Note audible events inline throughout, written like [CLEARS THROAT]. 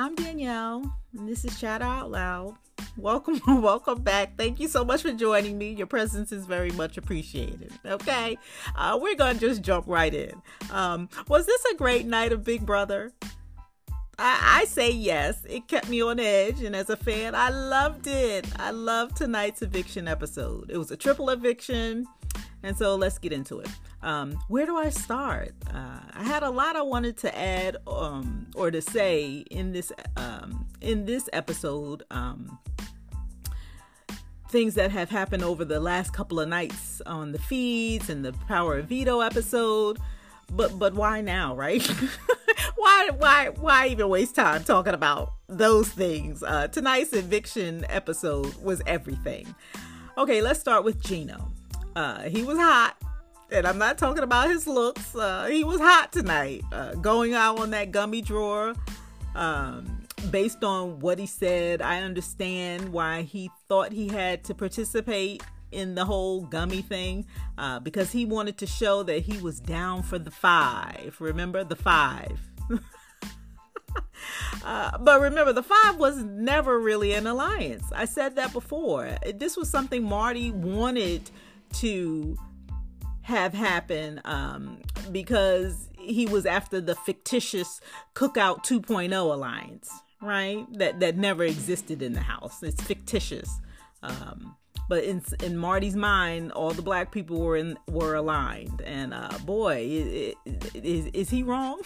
I'm Danielle, and this is Chatter Out Loud. Welcome, [LAUGHS] welcome back. Thank you so much for joining me. Your presence is very much appreciated. Okay, uh, we're gonna just jump right in. Um, was this a great night of Big Brother? I, I say yes. It kept me on edge, and as a fan, I loved it. I loved tonight's eviction episode. It was a triple eviction, and so let's get into it. Um, where do I start? Uh, I had a lot I wanted to add um, or to say in this um, in this episode. Um, things that have happened over the last couple of nights on the feeds and the Power of Veto episode. But but why now, right? [LAUGHS] why why why even waste time talking about those things? Uh, tonight's eviction episode was everything. Okay, let's start with Gino. Uh, he was hot, and I'm not talking about his looks. Uh, he was hot tonight, uh, going out on that gummy drawer. Um, based on what he said, I understand why he thought he had to participate in the whole gummy thing uh, because he wanted to show that he was down for the five. Remember the five. [LAUGHS] uh, but remember, the five was never really an alliance. I said that before. This was something Marty wanted to have happen um, because he was after the fictitious Cookout 2.0 alliance, right? That that never existed in the house. It's fictitious. Um, but in in Marty's mind, all the black people were in were aligned, and uh, boy, is is he wrong?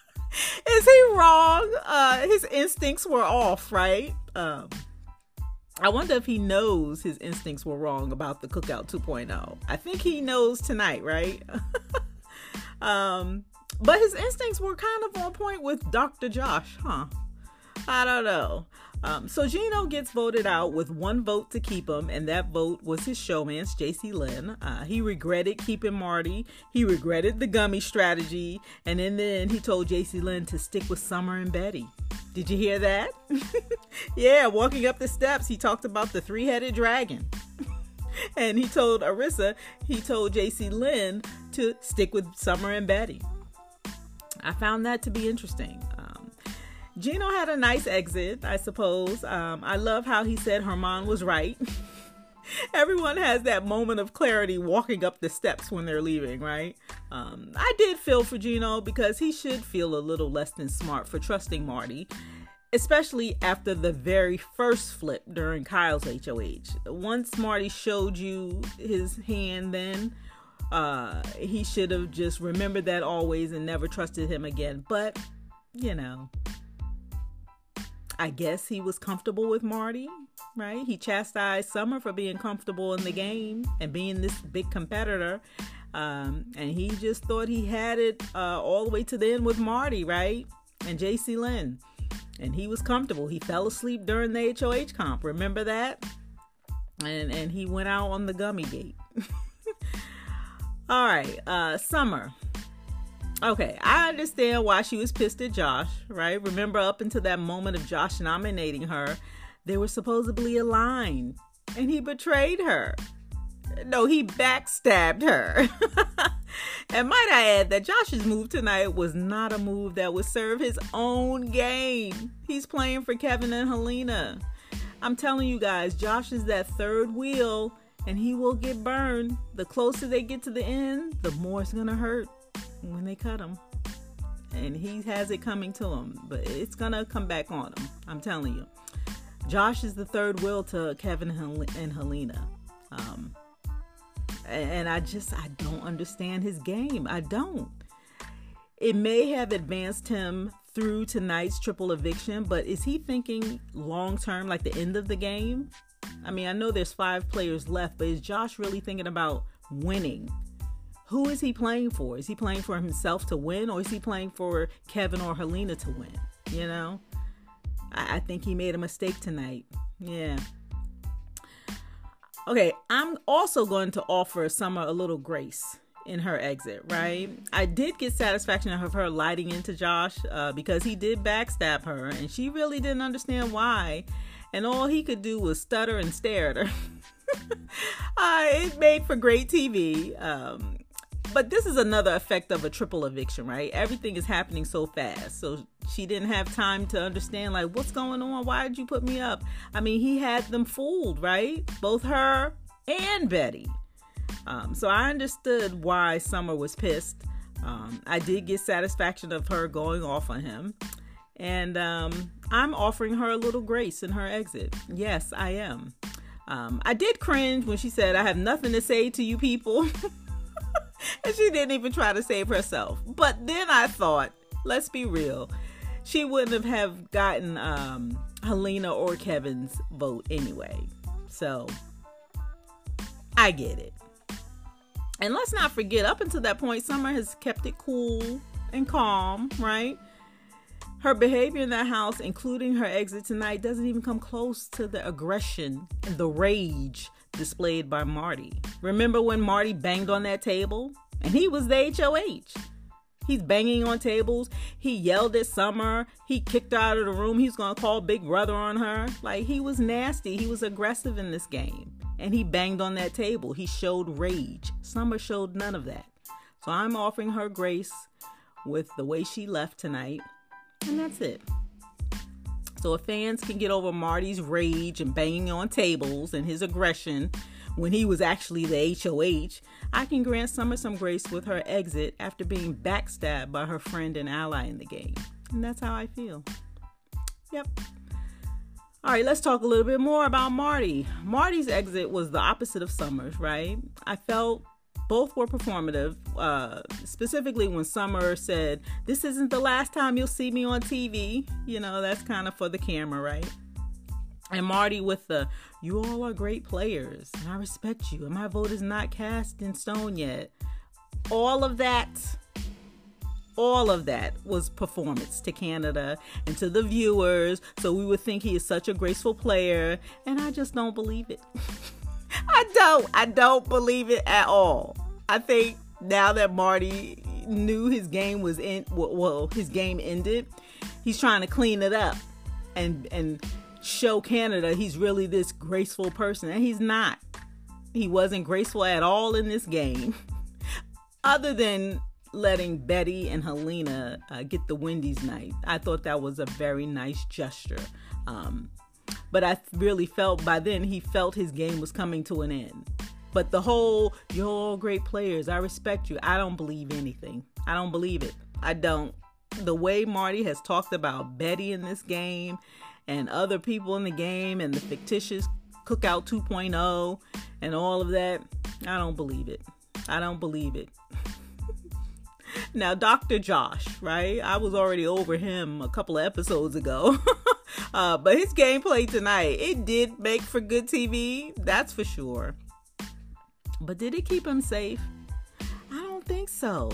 [LAUGHS] is he wrong? Uh, his instincts were off, right? Um, I wonder if he knows his instincts were wrong about the Cookout 2.0. I think he knows tonight, right? [LAUGHS] um, but his instincts were kind of on point with Dr. Josh, huh? I don't know. Um, so Gino gets voted out with one vote to keep him, and that vote was his showmance JC Lynn. Uh, he regretted keeping Marty. He regretted the gummy strategy, and then, then he told JC Lynn to stick with Summer and Betty. Did you hear that? [LAUGHS] yeah, walking up the steps, he talked about the three-headed dragon. [LAUGHS] and he told Arissa, he told JC Lynn to stick with Summer and Betty. I found that to be interesting. Gino had a nice exit, I suppose. Um, I love how he said Herman was right. [LAUGHS] Everyone has that moment of clarity walking up the steps when they're leaving, right? Um, I did feel for Gino because he should feel a little less than smart for trusting Marty, especially after the very first flip during Kyle's HOH. Once Marty showed you his hand, then uh, he should have just remembered that always and never trusted him again. But, you know, I guess he was comfortable with Marty, right? He chastised Summer for being comfortable in the game and being this big competitor. Um, and he just thought he had it uh, all the way to the end with Marty, right? And JC Lynn. And he was comfortable. He fell asleep during the HOH comp. Remember that? And and he went out on the gummy gate. [LAUGHS] all right, uh, Summer. Okay, I understand why she was pissed at Josh, right? Remember, up until that moment of Josh nominating her, they were supposedly aligned, and he betrayed her. No, he backstabbed her. [LAUGHS] and might I add that Josh's move tonight was not a move that would serve his own game. He's playing for Kevin and Helena. I'm telling you guys, Josh is that third wheel, and he will get burned. The closer they get to the end, the more it's gonna hurt when they cut him. And he has it coming to him, but it's gonna come back on him. I'm telling you. Josh is the third wheel to Kevin and Helena. Um, and I just I don't understand his game. I don't. It may have advanced him through tonight's triple eviction, but is he thinking long term, like the end of the game? I mean, I know there's five players left, but is Josh really thinking about winning who is he playing for? Is he playing for himself to win or is he playing for Kevin or Helena to win? You know? I, I think he made a mistake tonight. Yeah. Okay, I'm also going to offer Summer a little grace in her exit, right? I did get satisfaction of her lighting into Josh uh, because he did backstab her and she really didn't understand why. And all he could do was stutter and stare at her. [LAUGHS] uh, it made for great TV. Um, but this is another effect of a triple eviction, right? Everything is happening so fast. So she didn't have time to understand, like, what's going on? Why did you put me up? I mean, he had them fooled, right? Both her and Betty. Um, so I understood why Summer was pissed. Um, I did get satisfaction of her going off on him. And um, I'm offering her a little grace in her exit. Yes, I am. Um, I did cringe when she said, I have nothing to say to you people. [LAUGHS] and she didn't even try to save herself. But then I thought, let's be real, she wouldn't have, gotten um, Helena or Kevin's vote anyway. So I get it. And let's not forget, up until that point, Summer has kept it cool and calm, right? Her behavior in that house, including her exit tonight, doesn't even come close to the aggression and the rage displayed by Marty. Remember when Marty banged on that table? And he was the HOH. He's banging on tables. He yelled at Summer. He kicked her out of the room. He's going to call Big Brother on her. Like, he was nasty. He was aggressive in this game. And he banged on that table. He showed rage. Summer showed none of that. So I'm offering her grace with the way she left tonight. And that's it. So if fans can get over Marty's rage and banging on tables and his aggression when he was actually the HOH, I can grant Summer some grace with her exit after being backstabbed by her friend and ally in the game. And that's how I feel. Yep. All right, let's talk a little bit more about Marty. Marty's exit was the opposite of Summer's, right? I felt both were performative. Uh, specifically, when Summer said, This isn't the last time you'll see me on TV. You know, that's kind of for the camera, right? And Marty with the, You all are great players, and I respect you, and my vote is not cast in stone yet. All of that all of that was performance to Canada and to the viewers. So we would think he is such a graceful player, and I just don't believe it. [LAUGHS] I don't. I don't believe it at all. I think now that Marty knew his game was in, well, his game ended, he's trying to clean it up and and show Canada he's really this graceful person, and he's not. He wasn't graceful at all in this game, [LAUGHS] other than letting Betty and Helena uh, get the Wendy's night. I thought that was a very nice gesture. Um, but I really felt by then he felt his game was coming to an end. But the whole, you're all great players, I respect you, I don't believe anything. I don't believe it. I don't. The way Marty has talked about Betty in this game and other people in the game and the fictitious Cookout 2.0 and all of that, I don't believe it. I don't believe it. [LAUGHS] now, Dr. Josh, right? I was already over him a couple of episodes ago. [LAUGHS] Uh, but his gameplay tonight, it did make for good TV, that's for sure. But did it keep him safe? I don't think so.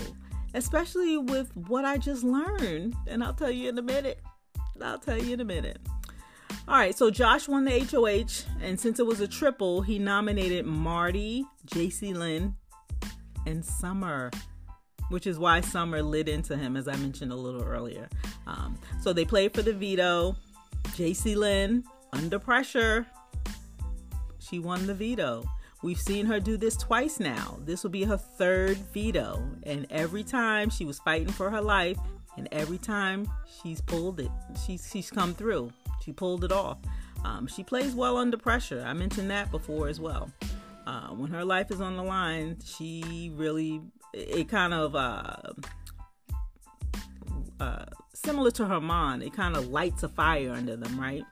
Especially with what I just learned. And I'll tell you in a minute. I'll tell you in a minute. All right, so Josh won the HOH, and since it was a triple, he nominated Marty, JC Lynn, and Summer, which is why Summer lit into him, as I mentioned a little earlier. Um, so they played for the veto. JC Lynn, under pressure, she won the veto. We've seen her do this twice now. This will be her third veto. And every time she was fighting for her life, and every time she's pulled it, she's, she's come through. She pulled it off. Um, she plays well under pressure. I mentioned that before as well. Uh, when her life is on the line, she really, it kind of, uh, uh, similar to Herman, it kind of lights a fire under them, right?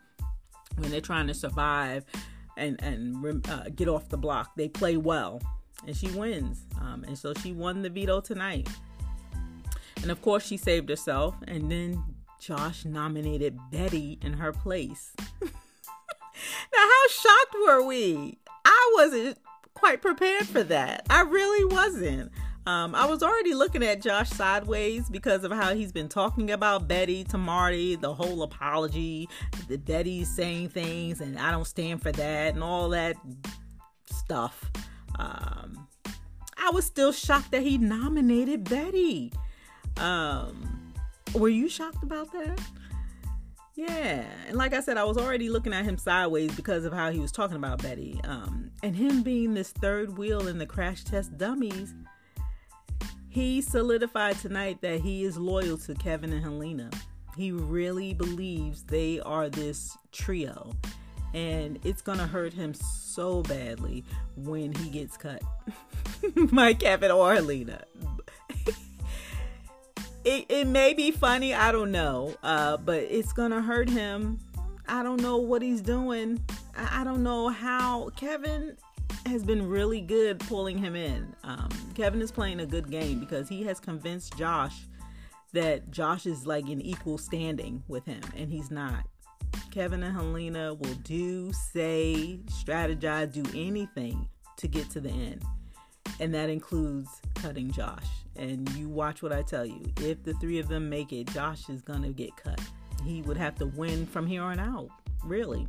When they're trying to survive and and uh, get off the block, they play well, and she wins. Um, and so she won the veto tonight. And of course, she saved herself. And then Josh nominated Betty in her place. [LAUGHS] now, how shocked were we? I wasn't quite prepared for that. I really wasn't. Um, I was already looking at Josh sideways because of how he's been talking about Betty to Marty, the whole apology, the Betty saying things, and I don't stand for that, and all that stuff. Um, I was still shocked that he nominated Betty. Um, were you shocked about that? Yeah, and like I said, I was already looking at him sideways because of how he was talking about Betty, um, and him being this third wheel in the crash test dummies he solidified tonight that he is loyal to Kevin and Helena. He really believes they are this trio. And it's going to hurt him so badly when he gets cut [LAUGHS] by Kevin or Helena. [LAUGHS] it, it may be funny, I don't know. Uh, but it's going to hurt him. I don't know what he's doing. I, I don't know how. Kevin has been really good pulling him in. Um, Kevin is playing a good game because he has convinced Josh that Josh is like in equal standing with him, and he's not. Kevin and Helena will do, say, strategize, do anything to get to the end. And that includes cutting Josh. And you watch what I tell you. If the three of them make it, Josh is going to get cut. He would have to win from here on out, really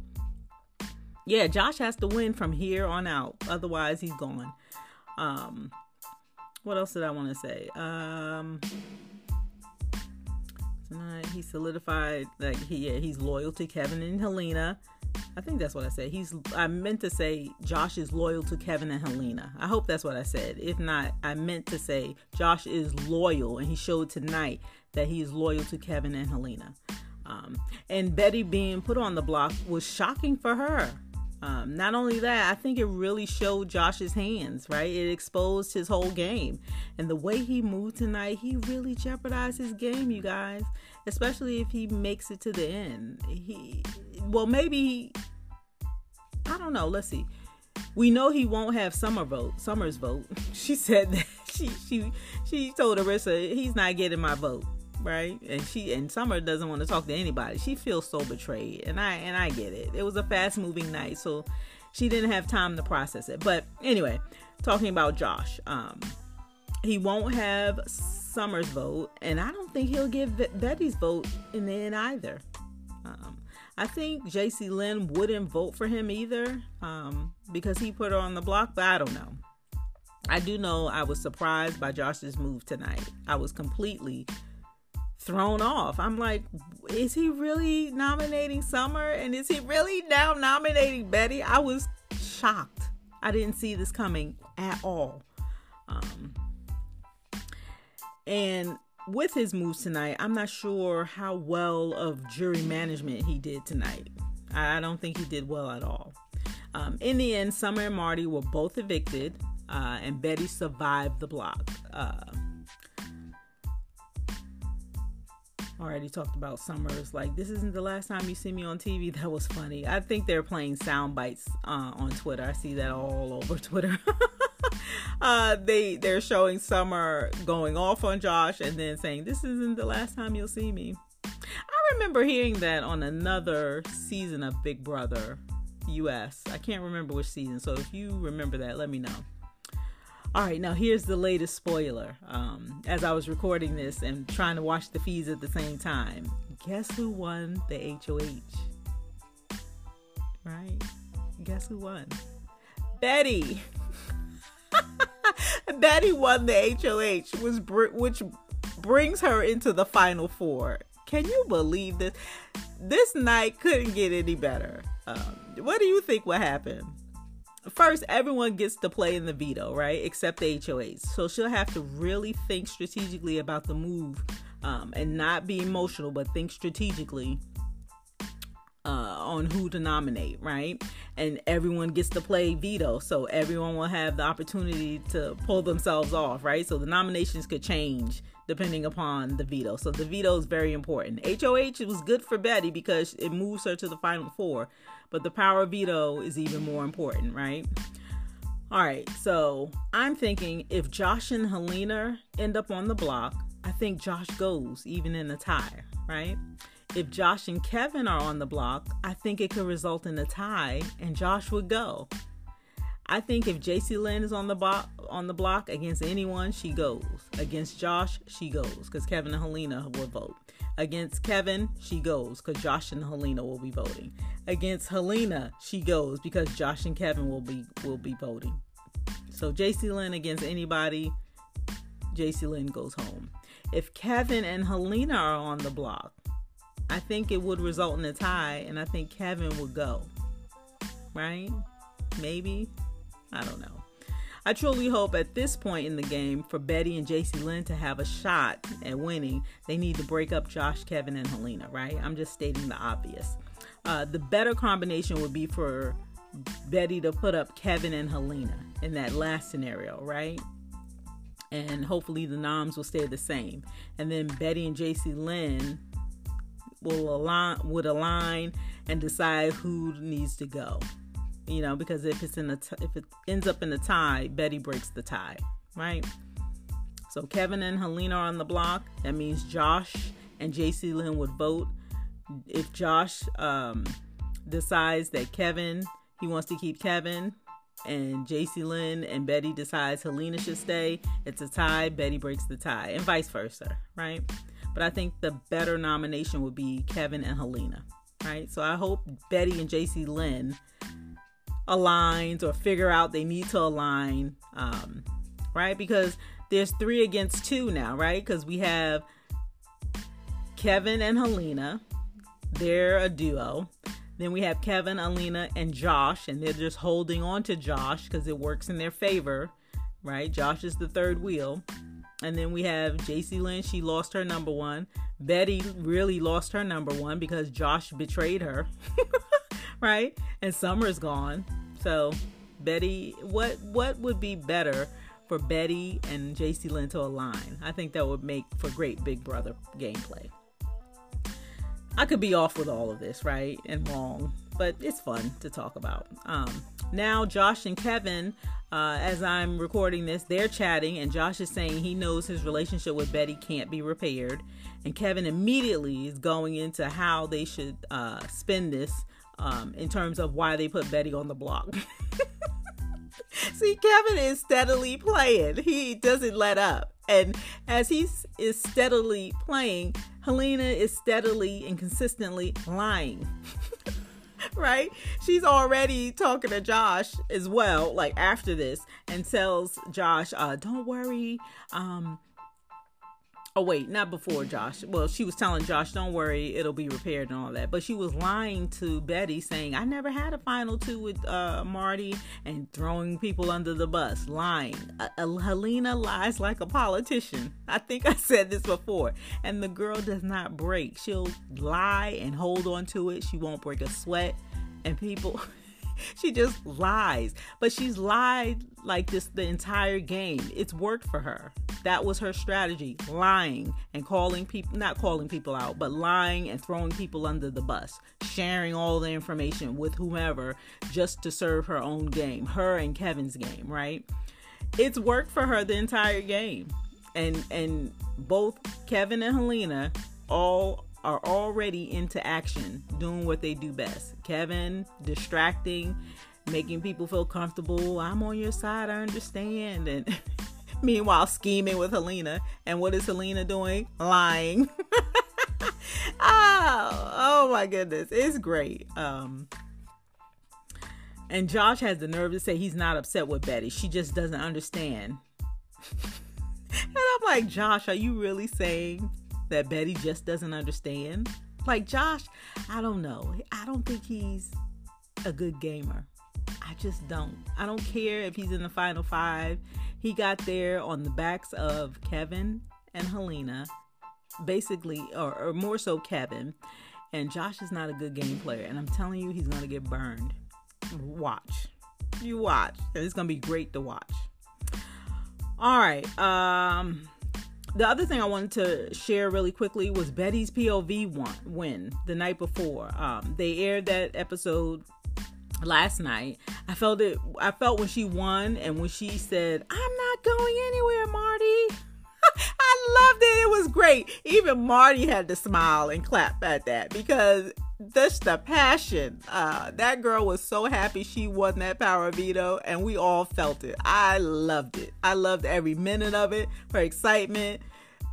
yeah, Josh has to win from here on out. Otherwise, he's gone. Um, what else did I want to say? Um, tonight he solidified like he yeah, he's loyal to Kevin and Helena. I think that's what I said. He's I meant to say Josh is loyal to Kevin and Helena. I hope that's what I said. If not, I meant to say Josh is loyal and he showed tonight that he is loyal to Kevin and Helena. Um, and Betty being put on the block was shocking for her. Um, not only that, I think it really showed Josh's hands, right? It exposed his whole game. And the way he moved tonight, he really jeopardized his game, you guys. Especially if he makes it to the end. He well maybe I don't know, let's see. We know he won't have summer vote, Summer's vote. [LAUGHS] She said that [LAUGHS] she she she told Arissa he's not getting my vote right? And she and Summer doesn't want to talk to anybody. She feels so betrayed, and I and I get it. It was a fast moving night, so she didn't have time to process it. But anyway, talking about Josh, um, he won't have Summer's vote, and I don't think he'll give Betty's vote in the end either. Um, I think JC Lynn wouldn't vote for him either um, because he put her on the block, but I don't know. I do know I was surprised by Josh's move tonight. I was completely thrown off. I'm like, is he really nominating Summer? And is he really now nominating Betty? I was shocked. I didn't see this coming at all. Um, and with his moves tonight, I'm not sure how well of jury management he did tonight. I don't think he did well at all. Um, in the end, Summer and Marty were both evicted, uh, and Betty survived the block. Uh, already talked about Summers. Like, this isn't the last time you see me on TV. [LAUGHS] That was funny. I think they're playing sound bites uh, on Twitter. I see that all over [LAUGHS] Twitter. [LAUGHS] uh, they they're showing Summer going off on Josh and then saying, "This isn't the last time you'll see me." I remember hearing that on another season of Big Brother US. I can't remember which season. So if you remember that, let me know. All right, now here's the latest spoiler. Um, as I was recording this and trying to watch the feeds at the same time, guess who won the HOH? Right? Guess who won? Betty. [LAUGHS] Betty won the HOH, which, brings her into the final four. Can you believe this? This night couldn't get any better. Um, what do you think will happen? First everyone gets to play in the veto, right? Except the HOHs. So she'll have to really think strategically about the move um, and not be emotional, but think strategically uh, on who to nominate, right? And everyone gets to play veto, so everyone will have the opportunity to pull themselves off, right? So the nominations could change depending upon the veto. So the veto is very important. HOH was good for Betty because it moves her to the final four, but the power of veto is even more important, right? All right, so I'm thinking if Josh and Helena end up on the block, I think Josh goes even in a tie, right? If Josh and Kevin are on the block, I think it could result in a tie and Josh would go. I think if JC Lynn is on the block on the block against anyone, she goes. Against Josh, she goes because Kevin and Helena will vote. Against Kevin, she goes because Josh and Helena will be voting. Against Helena, she goes because Josh and Kevin will be will be voting. So JC Lynn against anybody, JC Lynn goes home. If Kevin and Helena are on the block, I think it would result in a tie, and I think Kevin would go. Right? Maybe. I don't know. I truly hope at this point in the game for Betty and JC Lynn to have a shot at winning, they need to break up Josh, Kevin, and Helena, right? I'm just stating the obvious. Uh, the better combination would be for Betty to put up Kevin and Helena in that last scenario, right? And hopefully the noms will stay the same. And then Betty and JC Lynn will align would align and decide who needs to go. You know, because if it's in a t- if it ends up in a tie, Betty breaks the tie, right? So Kevin and Helena are on the block. That means Josh and JC Lynn would vote. If Josh um, decides that Kevin he wants to keep Kevin, and JC Lynn and Betty decides Helena should stay, it's a tie. Betty breaks the tie, and vice versa, right? But I think the better nomination would be Kevin and Helena, right? So I hope Betty and JC Lynn aligns or figure out they need to align, um, right? Because there's three against two now, right? Because we have Kevin and Helena, they're a duo. Then we have Kevin, Helena, and Josh, and they're just holding on to Josh because it works in their favor, right? Josh is the third wheel. And then we have JC Lynn, she lost her number one. Betty really lost her number one because Josh betrayed her, [LAUGHS] right? And Summer's gone. So, Betty, what what would be better for Betty and JC Lynn to align? I think that would make for great Big Brother gameplay. I could be off with all of this, right? And wrong, but it's fun to talk about. Um, now, Josh and Kevin, uh, as I'm recording this, they're chatting, and Josh is saying he knows his relationship with Betty can't be repaired. And Kevin immediately is going into how they should uh, spend this um, in terms of why they put Betty on the block. [LAUGHS] See, Kevin is steadily playing, he doesn't let up. And as he is steadily playing, Helena is steadily and consistently lying. [LAUGHS] [LAUGHS] right? She's already talking to Josh as well, like after this, and tells Josh, uh, don't worry, um, Oh wait, not before Josh. Well, she was telling Josh, "Don't worry, it'll be repaired and all that." But she was lying to Betty, saying, "I never had a final two with uh, Marty," and throwing people under the bus. Lying. Uh, uh, Helena lies like a politician. I think I said this before. And the girl does not break. She'll lie and hold on to it. She won't break a sweat. And people. [LAUGHS] she just lies. But she's lied like this the entire game. It's worked for her. That was her strategy lying and calling people, not calling people out, but lying and throwing people under the bus, sharing all the information with whomever just to serve her own game, her and Kevin's game, right? It's worked for her the entire game. And and both Kevin and Helena all are already into action, doing what they do best. Kevin distracting, making people feel comfortable. I'm on your side, I understand. And [LAUGHS] [LAUGHS] meanwhile, scheming with Helena. And what is Helena doing? Lying. [LAUGHS] oh, oh my goodness. It's great. Um, and Josh has the nerve to say he's not upset with Betty. She just doesn't understand. [LAUGHS] and I'm like, Josh, are you really saying that Betty just doesn't understand. Like Josh, I don't know. I don't think he's a good gamer. I just don't. I don't care if he's in the final five. He got there on the backs of Kevin and Helena, basically, or, or more so Kevin. And Josh is not a good game player. And I'm telling you, he's going to get burned. Watch. You watch. And it's going to be great to watch. All right. Um, the other thing I wanted to share really quickly was Betty's POV one win the night before. Um, they aired that episode last night. I felt it. I felt when she won and when she said, "I'm not going anywhere, Marty." [LAUGHS] I loved it. It was great. Even Marty had to smile and clap at that because that's the passion. Uh, that girl was so happy she won that power veto, and we all felt it. I loved it. I loved every minute of it, her excitement.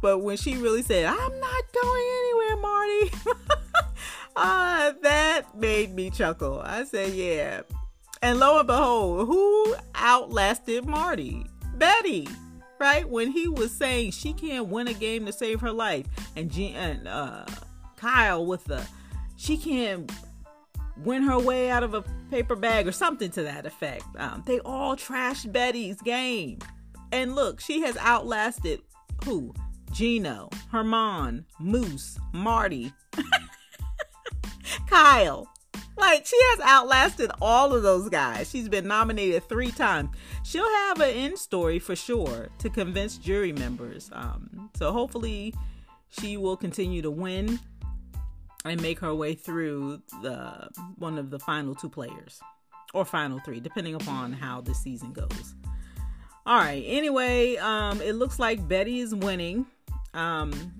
But when she really said, I'm not going anywhere, Marty, [LAUGHS] uh, that made me chuckle. I said, yeah. And lo and behold, who outlasted Marty? Betty right? When he was saying she can't win a game to save her life, and, G- and uh, Kyle with the she can't win her way out of a paper bag or something to that effect. Um, they all trashed Betty's game. And look, she has outlasted who? Gino, Herman, Moose, Marty, [LAUGHS] Kyle. Like she has outlasted all of those guys. She's been nominated three times. She'll have an end story for sure to convince jury members. Um, so hopefully she will continue to win and make her way through the one of the final two players or final three, depending upon how the season goes. All right. Anyway, um, it looks like Betty is winning. Um,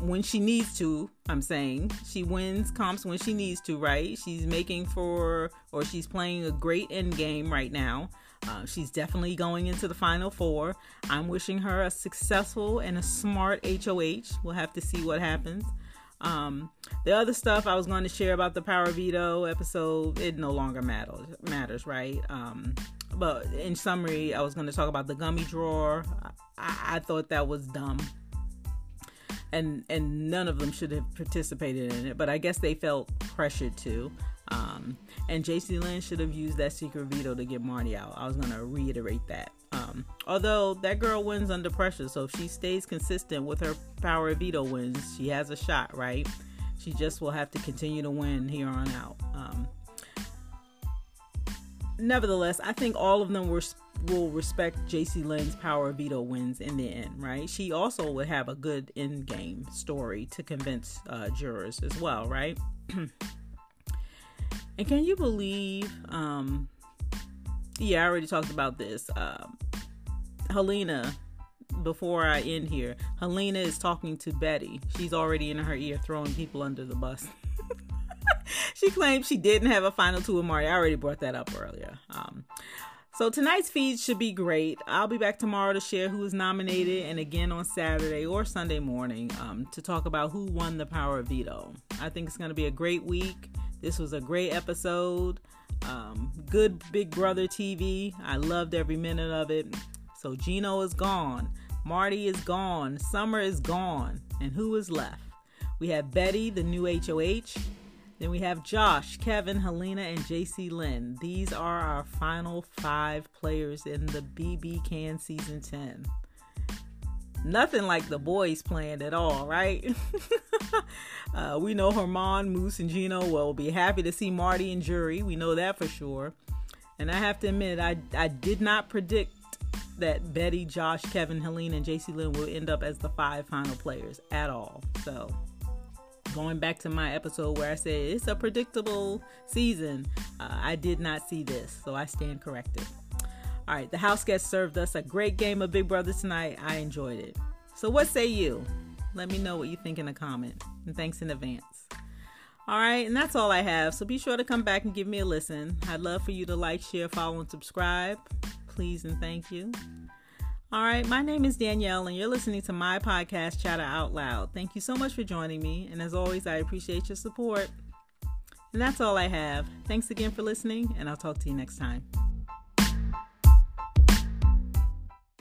when she needs to, I'm saying she wins comps when she needs to, right? She's making for or she's playing a great end game right now. Uh, she's definitely going into the final four. I'm wishing her a successful and a smart HOH. We'll have to see what happens. Um, the other stuff I was going to share about the Power Veto episode, it no longer matters, matters right? Um, but in summary, I was going to talk about the gummy drawer. I, I thought that was dumb and and none of them should have participated in it but i guess they felt pressured to um, and JC Lynn should have used that secret veto to get Marty out. I was going to reiterate that. Um, although that girl wins under pressure, so if she stays consistent with her power veto wins, she has a shot, right? She just will have to continue to win here on out. Um, nevertheless, I think all of them were will respect JC Lynn's power of veto wins in the end, right? She also would have a good end game story to convince uh, jurors as well, right? [CLEARS THROAT] And can you believe? Um, yeah, I already talked about this. Um, Helena, before I end here, Helena is talking to Betty. She's already in her ear throwing people under the bus. [LAUGHS] [LAUGHS] she claims she didn't have a final two with Marty. I already brought that up earlier. Um, so tonight's feed should be great. I'll be back tomorrow to share who is nominated and again on Saturday or Sunday morning um, to talk about who won the power of veto. I think it's going to be a great week. This was a great episode. Um, good Big Brother TV. I loved every minute of it. So Gino is gone. Marty is gone. Summer is gone. And who is left? We have Betty, the new HOH. Then we have Josh, Kevin, Helena, and JC Lynn. These are our final five players in the BB Can Season 10 nothing like the boys playing at all, right? [LAUGHS] uh, we know Herman, Moose, and Gino will be happy to see Marty and Jury. We know that for sure. And I have to admit, I, I did not predict that Betty, Josh, Kevin, Helena, and JC Lynn will end up as the five final players at all. So, going back to my episode where I said it's a predictable season, uh, I did not see this. So, I stand corrected. All right, the house guest served us a great game of Big Brother tonight. I enjoyed it. So, what say you? Let me know what you think in a comment. And thanks in advance. All right, and that's all I have. So be sure to come back and give me a listen. I'd love for you to like, share, follow, and subscribe. Please and thank you. All right, my name is Danielle, and you're listening to my podcast, Chatter Out Loud. Thank you so much for joining me. And as always, I appreciate your support. And that's all I have. Thanks again for listening, and I'll talk to you next time.